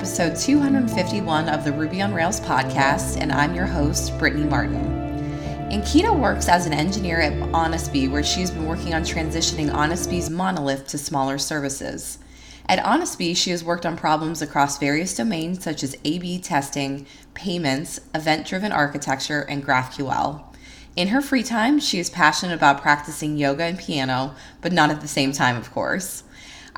episode 251 of the Ruby on Rails podcast, and I'm your host, Brittany Martin. Ankita works as an engineer at Honestbee, where she's been working on transitioning Honestbee's monolith to smaller services. At Honestbee, she has worked on problems across various domains such as A B testing, payments, event driven architecture, and GraphQL. In her free time, she is passionate about practicing yoga and piano, but not at the same time, of course.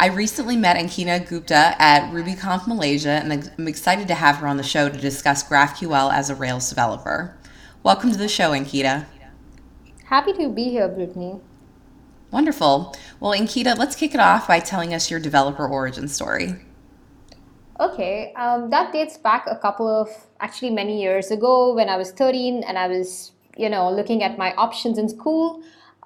I recently met Ankita Gupta at RubyConf Malaysia, and I'm excited to have her on the show to discuss GraphQL as a Rails developer. Welcome to the show, Ankita. Happy to be here, Brittany. Wonderful. Well, Ankita, let's kick it off by telling us your developer origin story. Okay, um, that dates back a couple of actually many years ago when I was 13 and I was, you know, looking at my options in school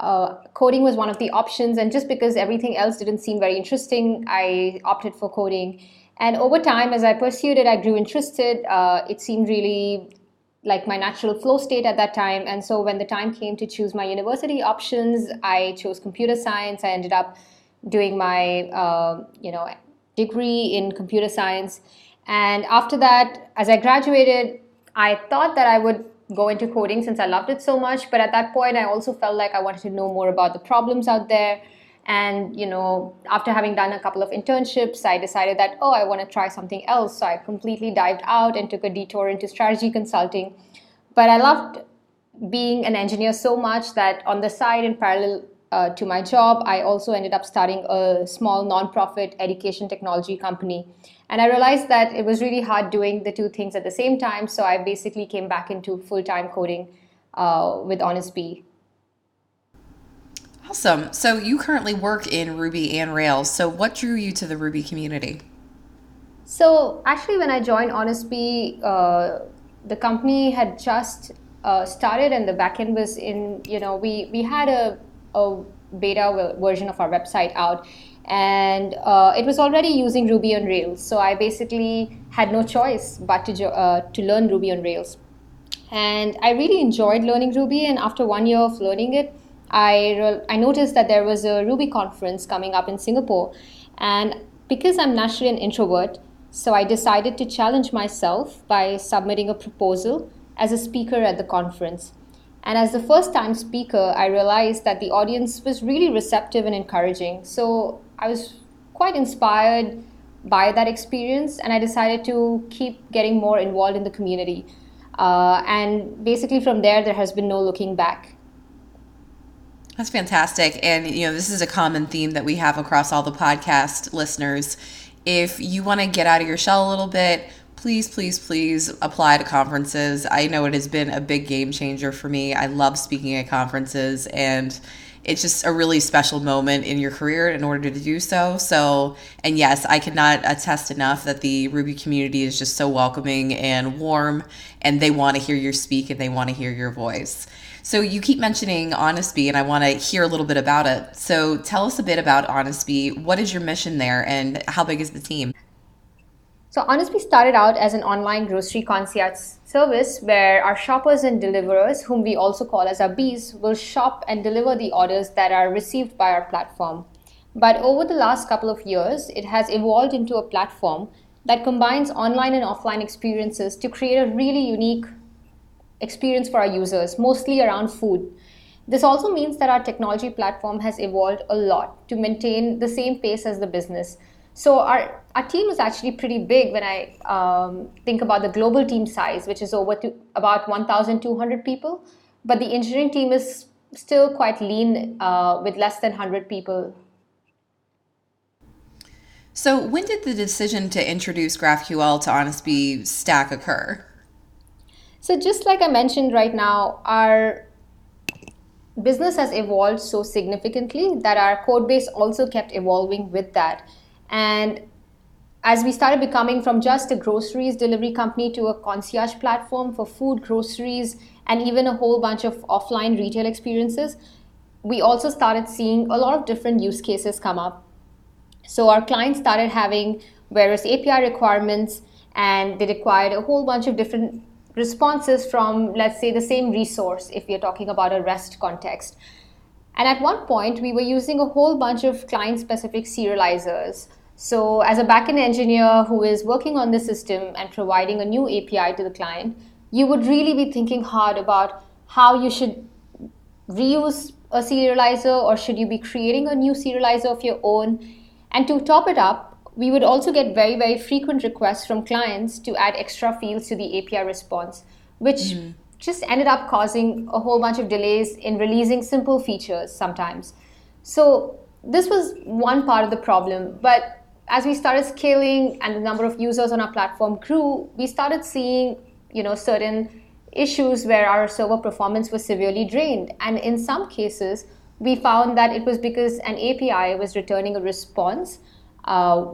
uh, coding was one of the options, and just because everything else didn't seem very interesting, I opted for coding. And over time, as I pursued it, I grew interested. Uh, it seemed really like my natural flow state at that time. And so when the time came to choose my university options, I chose computer science. I ended up doing my, uh, you know, degree in computer science. And after that, as I graduated, I thought that I would go into coding since I loved it so much. But at that point, I also felt like I wanted to know more about the problems out there. And you know, after having done a couple of internships, I decided that oh, I want to try something else. So I completely dived out and took a detour into strategy consulting. But I loved being an engineer so much that on the side, in parallel uh, to my job, I also ended up starting a small nonprofit education technology company. And I realized that it was really hard doing the two things at the same time. So I basically came back into full time coding uh, with Honestbee. Awesome. So you currently work in Ruby and Rails. So what drew you to the Ruby community? So actually, when I joined Honestbee, uh, the company had just uh, started, and the backend was in. You know, we we had a a beta version of our website out and uh, it was already using Ruby on Rails. So I basically had no choice but to, uh, to learn Ruby on Rails. And I really enjoyed learning Ruby. And after one year of learning it, I, I noticed that there was a Ruby conference coming up in Singapore. And because I'm naturally an introvert, so I decided to challenge myself by submitting a proposal as a speaker at the conference. And as the first time speaker, I realized that the audience was really receptive and encouraging. So I was quite inspired by that experience, and I decided to keep getting more involved in the community. Uh, and basically, from there, there has been no looking back. That's fantastic. And, you know, this is a common theme that we have across all the podcast listeners. If you want to get out of your shell a little bit, please, please, please apply to conferences. I know it has been a big game changer for me. I love speaking at conferences and it's just a really special moment in your career in order to do so. So, and yes, I cannot attest enough that the Ruby community is just so welcoming and warm, and they want to hear you speak and they want to hear your voice. So, you keep mentioning Honestbee, and I want to hear a little bit about it. So, tell us a bit about Honestbee. What is your mission there, and how big is the team? So, Honestbee started out as an online grocery concierge service where our shoppers and deliverers, whom we also call as our bees, will shop and deliver the orders that are received by our platform. But over the last couple of years, it has evolved into a platform that combines online and offline experiences to create a really unique experience for our users, mostly around food. This also means that our technology platform has evolved a lot to maintain the same pace as the business. So our, our team is actually pretty big when I um, think about the global team size, which is over to about 1,200 people. But the engineering team is still quite lean uh, with less than 100 people. So when did the decision to introduce GraphQL to Honestbee Stack occur? So just like I mentioned right now, our business has evolved so significantly that our code base also kept evolving with that. And as we started becoming from just a groceries delivery company to a concierge platform for food, groceries, and even a whole bunch of offline retail experiences, we also started seeing a lot of different use cases come up. So our clients started having various API requirements, and they required a whole bunch of different responses from, let's say, the same resource if we are talking about a REST context. And at one point, we were using a whole bunch of client specific serializers So, as a backend engineer who is working on the system and providing a new API to the client, you would really be thinking hard about how you should reuse a serializer or should you be creating a new serializer of your own. And to top it up, we would also get very, very frequent requests from clients to add extra fields to the API response, which mm. Just ended up causing a whole bunch of delays in releasing simple features sometimes. So, this was one part of the problem. But as we started scaling and the number of users on our platform grew, we started seeing, you know, certain issues where our server performance was severely drained. And in some cases, we found that it was because an API was returning a response uh,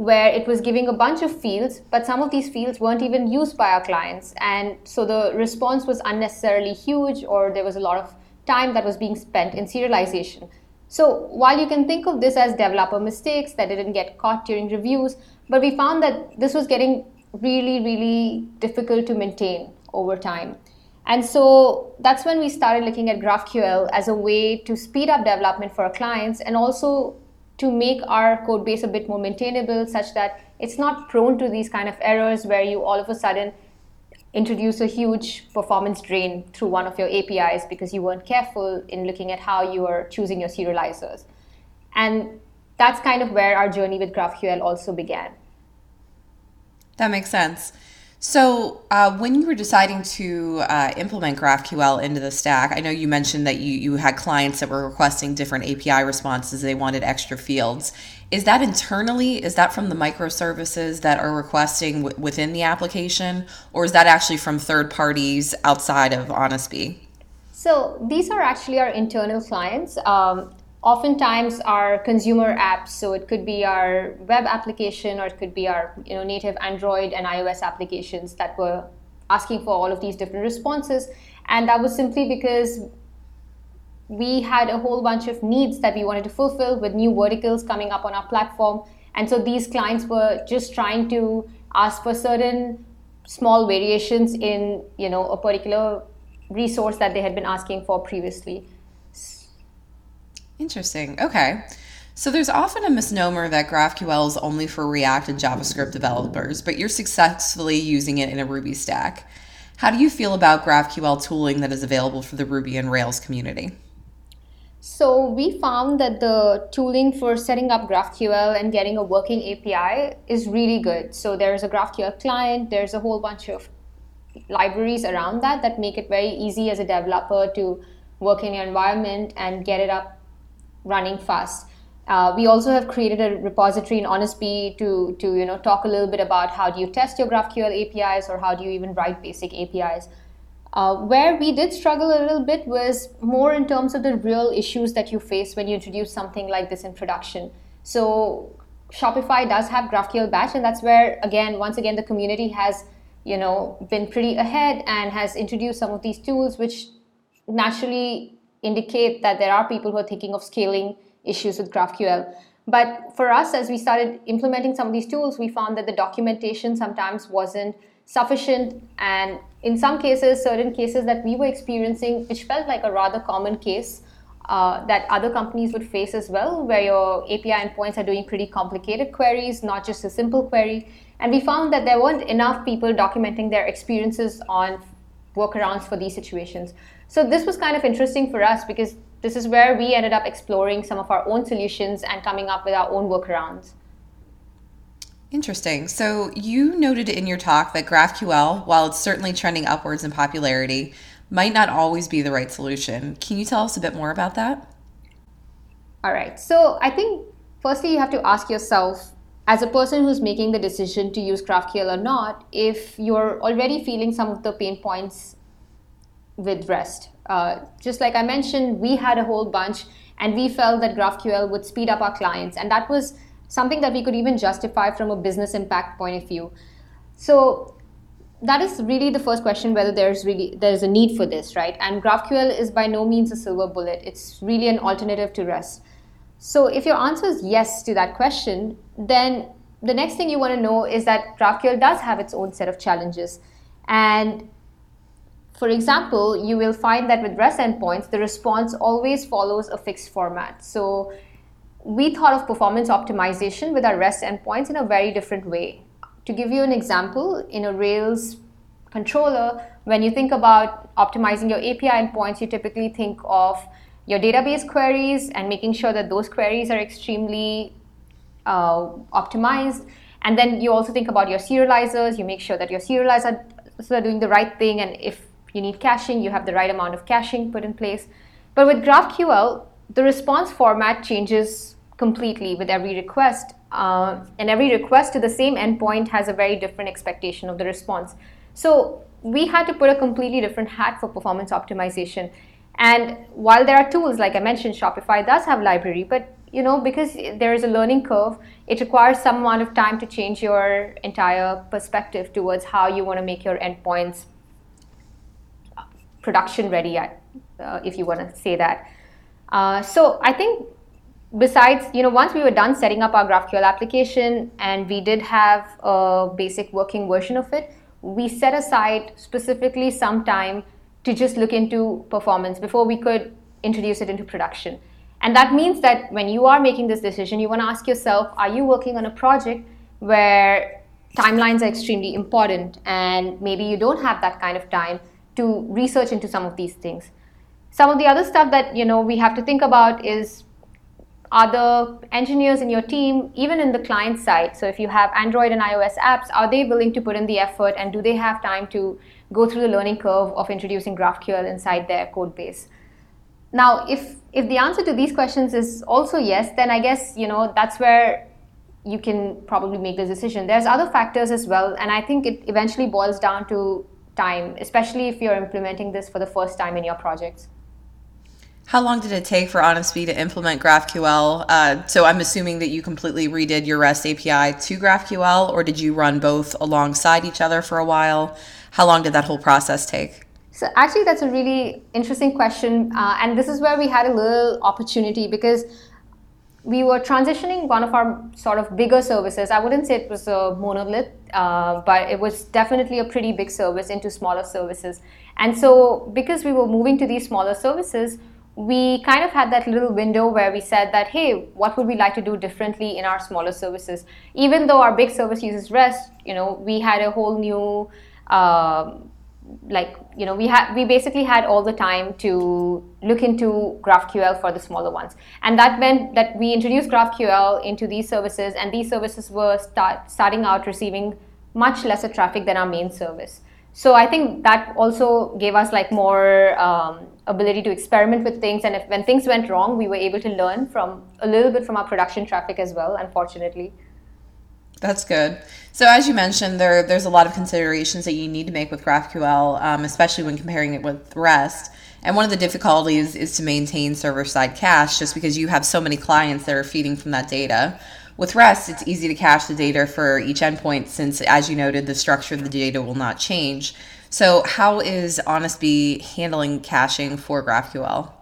where it was giving a bunch of fields, but some of these fields weren't even used by our clients. And so the response was unnecessarily huge, or there was a lot of time that was being spent in serialization. So while you can think of this as developer mistakes that didn't get caught during reviews, but we found that this was getting really, really difficult to maintain over time. And so that's when we started looking at GraphQL as a way to speed up development for our clients and also to make our code base a bit more maintainable such that it's not prone to these kind of errors where you all of a sudden introduce a huge performance drain through one of your APIs because you weren't careful in looking at how you are choosing your serializers. And that's kind of where our journey with GraphQL also began. That makes sense. So, uh, when you were deciding to uh, implement GraphQL into the stack, I know you mentioned that you, you had clients that were requesting different API responses, they wanted extra fields. Is that internally? Is that from the microservices that are requesting w- within the application? Or is that actually from third parties outside of Honestbee? So, these are actually our internal clients. Um, oftentimes our consumer apps so it could be our web application or it could be our you know native android and ios applications that were asking for all of these different responses. And that was simply because we had a whole bunch of needs that we wanted to fulfill with new verticals coming up on our platform. And so these clients were just trying to ask for certain small variations in you know a particular resource that they had been asking for previously Interesting. Okay. So there's often a misnomer that GraphQL is only for React and JavaScript developers, but you're successfully using it in a Ruby stack. How do you feel about GraphQL tooling that is available for the Ruby and Rails community? So we found that the tooling for setting up GraphQL and getting a working API is really good. So there's a GraphQL client, there's a whole bunch of libraries around that that make it very easy as a developer to work in your environment and get it up running fast. Uh, we also have created a repository in Honestbee to, to you know, talk a little bit about how do you test your GraphQL APIs or how do you even write basic APIs. Uh, where we did struggle a little bit was more in terms of the real issues that you face when you introduce something like this in production. So Shopify does have GraphQL batch, and that's where again, once again, the community has you know been pretty ahead and has introduced some of these tools, which naturally indicate that there are people who are thinking of scaling issues with GraphQL. But for us, as we started implementing some of these tools, we found that the documentation sometimes wasn't sufficient. And in some cases, certain cases that we were experiencing, which felt like a rather common case uh, that other companies would face as well, where your API endpoints are doing pretty complicated queries, not just a simple query. And we found that there weren't enough people documenting their experiences on workarounds for these situations. So this was kind of interesting for us because this is where we ended up exploring some of our own solutions and coming up with our own workarounds. Interesting. So you noted in your talk that GraphQL, while it's certainly trending upwards in popularity, might not always be the right solution. Can you tell us a bit more about that? All right. So I think firstly you have to ask yourself as a person who's making the decision to use GraphQL or not, if you're already feeling some of the pain points with REST. Uh, just like I mentioned, we had a whole bunch and we felt that GraphQL would speed up our clients. And that was something that we could even justify from a business impact point of view. So that is really the first question whether there's really there's a need for this, right? And GraphQL is by no means a silver bullet. It's really an alternative to REST. So if your answer is yes to that question, then the next thing you want to know is that GraphQL does have its own set of challenges. And for example, you will find that with REST endpoints, the response always follows a fixed format. So we thought of performance optimization with our REST endpoints in a very different way. To give you an example, in a Rails controller, when you think about optimizing your API endpoints, you typically think of your database queries and making sure that those queries are extremely uh, optimized. And then you also think about your serializers. You make sure that your serializers are doing the right thing. And if you need caching, you have the right amount of caching put in place. But with GraphQL, the response format changes completely with every request. Uh, and every request to the same endpoint has a very different expectation of the response. So we had to put a completely different hat for performance optimization. And while there are tools, like I mentioned, Shopify does have library, but you know, because there is a learning curve, it requires some amount of time to change your entire perspective towards how you want to make your endpoints production ready, uh, if you want to say that. Uh, so I think besides, you know, once we were done setting up our GraphQL application and we did have a basic working version of it, we set aside specifically some time to just look into performance before we could introduce it into production. And that means that when you are making this decision, you want to ask yourself are you working on a project where timelines are extremely important and maybe you don't have that kind of time to research into some of these things? Some of the other stuff that you know we have to think about is are the engineers in your team even in the client side so if you have android and ios apps are they willing to put in the effort and do they have time to go through the learning curve of introducing graphql inside their code base now if if the answer to these questions is also yes then i guess you know that's where you can probably make the decision there's other factors as well and i think it eventually boils down to time especially if you're implementing this for the first time in your projects how long did it take for Honestbee to implement GraphQL? Uh, so I'm assuming that you completely redid your REST API to GraphQL, or did you run both alongside each other for a while? How long did that whole process take? So actually, that's a really interesting question, uh, and this is where we had a little opportunity because we were transitioning one of our sort of bigger services. I wouldn't say it was a monolith, uh, but it was definitely a pretty big service into smaller services. And so, because we were moving to these smaller services, we kind of had that little window where we said that, hey, what would we like to do differently in our smaller services? Even though our big service uses REST, you know, we had a whole new, um, like, you know, we had we basically had all the time to look into GraphQL for the smaller ones, and that meant that we introduced GraphQL into these services, and these services were start starting out receiving much lesser traffic than our main service. So I think that also gave us like more um, ability to experiment with things. And if when things went wrong we were able to learn from a little bit from our production traffic as well unfortunately. That's good so as you mentioned there there's a lot of considerations that you need to make with graphql um, especially when comparing it with rest and one of the difficulties is to maintain server side cache just because you have so many clients that are feeding from that data with REST, it's easy to cache the data for each endpoint since, as you noted, the structure of the data will not change. So, how is Honestbee handling caching for GraphQL?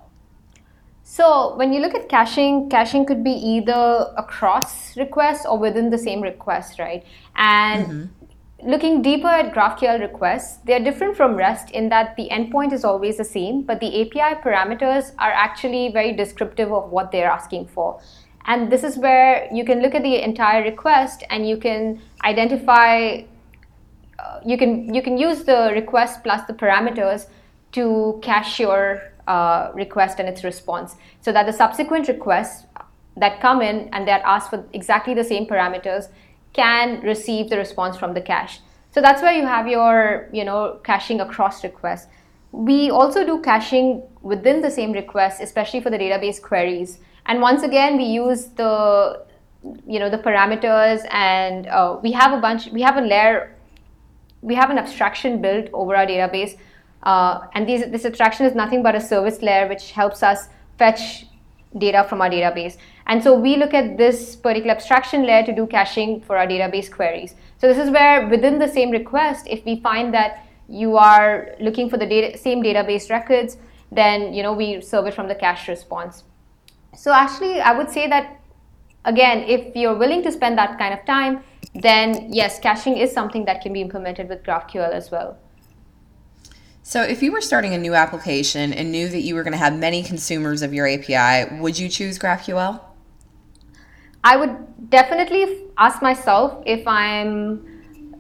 So, when you look at caching, caching could be either across requests or within the same request, right? And mm-hmm. looking deeper at GraphQL requests, they're different from REST in that the endpoint is always the same, but the API parameters are actually very descriptive of what they're asking for. And this is where you can look at the entire request and you can identify uh, you can you can use the request plus the parameters to cache your uh, request and its response. So that the subsequent requests that come in and that ask for exactly the same parameters can receive the response from the cache so that's where you have your you know caching across requests. We also do caching within the same request especially for the database queries. And once again we use the you know the parameters and uh, we have a bunch we have a layer we have an abstraction built over our database. Uh, and these, this abstraction is nothing but a service layer which helps us fetch data from our database. And so we look at this particular abstraction layer to do caching for our database queries. So this is where within the same request, if we find that you are looking for the data, same database records, then you know we serve it from the cache response. So actually, I would say that again, if you're willing to spend that kind of time, then yes, caching is something that can be implemented with GraphQL as well. So, if you were starting a new application and knew that you were going to have many consumers of your API, would you choose GraphQL? I would definitely ask myself if I'm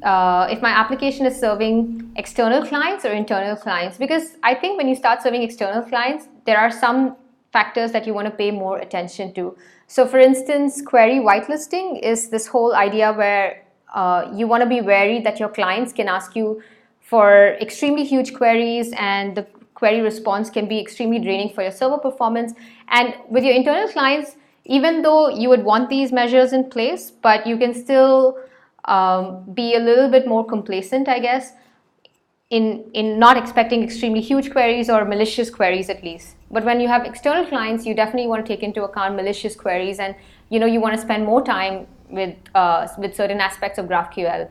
uh, if my application is serving external clients or internal clients because i think when you start serving external clients there are some factors that you want to pay more attention to so for instance query whitelisting is this whole idea where uh, you want to be wary that your clients can ask you for extremely huge queries and the query response can be extremely draining for your server performance and with your internal clients even though you would want these measures in place but you can still um, be a little bit more complacent, I guess, in, in not expecting extremely huge queries or malicious queries at least. But when you have external clients, you definitely want to take into account malicious queries and you know you want to spend more time with, uh, with certain aspects of GraphQL.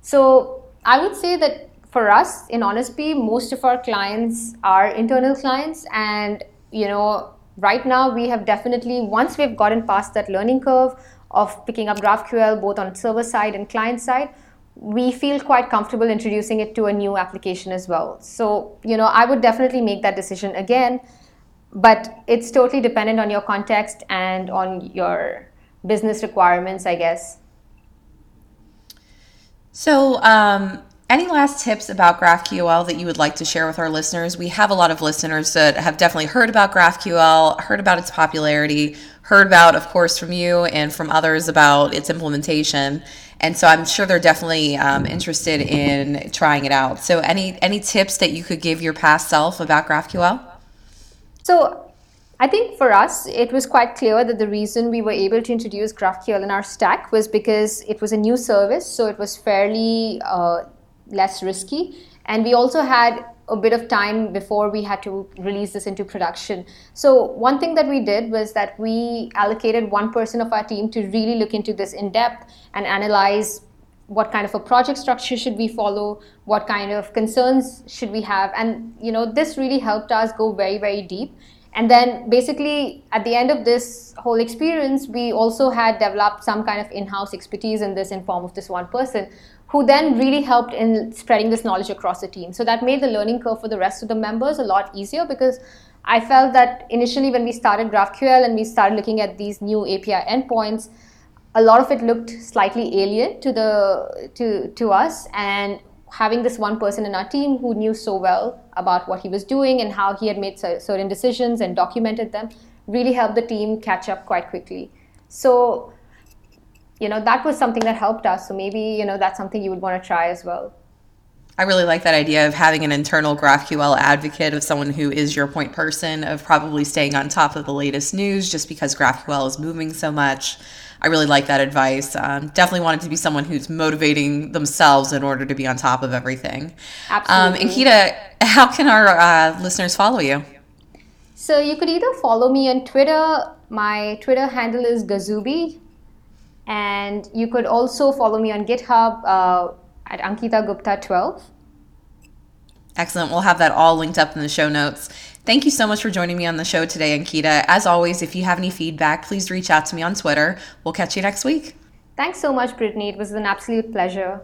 So I would say that for us in Honestbee, most of our clients are internal clients and you know right now we have definitely once we've gotten past that learning curve of picking up GraphQL both on server side and client side, we feel quite comfortable introducing it to a new application as well. So, you know, I would definitely make that decision again, but it's totally dependent on your context and on your business requirements, I guess. So, um, any last tips about GraphQL that you would like to share with our listeners? We have a lot of listeners that have definitely heard about GraphQL, heard about its popularity, heard about, of course, from you and from others about its implementation. And so I'm sure they're definitely um, interested in trying it out. So, any any tips that you could give your past self about GraphQL? So, I think for us, it was quite clear that the reason we were able to introduce GraphQL in our stack was because it was a new service, so it was fairly uh, less risky. And we also had a bit of time before we had to release this into production. So, one thing that we did was that we allocated one person of our team to really look into this in depth and analyze what kind of a project structure should we follow, what kind of concerns should we have. And, you know, this really helped us go very, very deep. And then basically at the end of this whole experience, we also had developed some kind of in-house expertise in this in form of this one person who then really helped in spreading this knowledge across the team. So that made the learning curve for the rest of the members a lot easier because I felt that initially when we started GraphQL and we started looking at these new API endpoints, a lot of it looked slightly alien to the to to us and having this one person in our team who knew so well about what he was doing and how he had made certain decisions and documented them really helped the team catch up quite quickly. So you know that was something that helped us so maybe you know that's something you would want to try as well I really like that idea of having an internal GraphQL advocate of someone who is your point person, of probably staying on top of the latest news just because GraphQL is moving so much. I really like that advice. Um, definitely wanted to be someone who's motivating themselves in order to be on top of everything. Absolutely. Um, Ankita, how can our uh, listeners follow you? So you could either follow me on Twitter. My Twitter handle is Gazubi, and you could also follow me on GitHub uh, at Ankita Gupta 12. Excellent. We'll have that all linked up in the show notes. Thank you so much for joining me on the show today, Ankita. As always, if you have any feedback, please reach out to me on Twitter. We'll catch you next week. Thanks so much, Brittany. It was an absolute pleasure.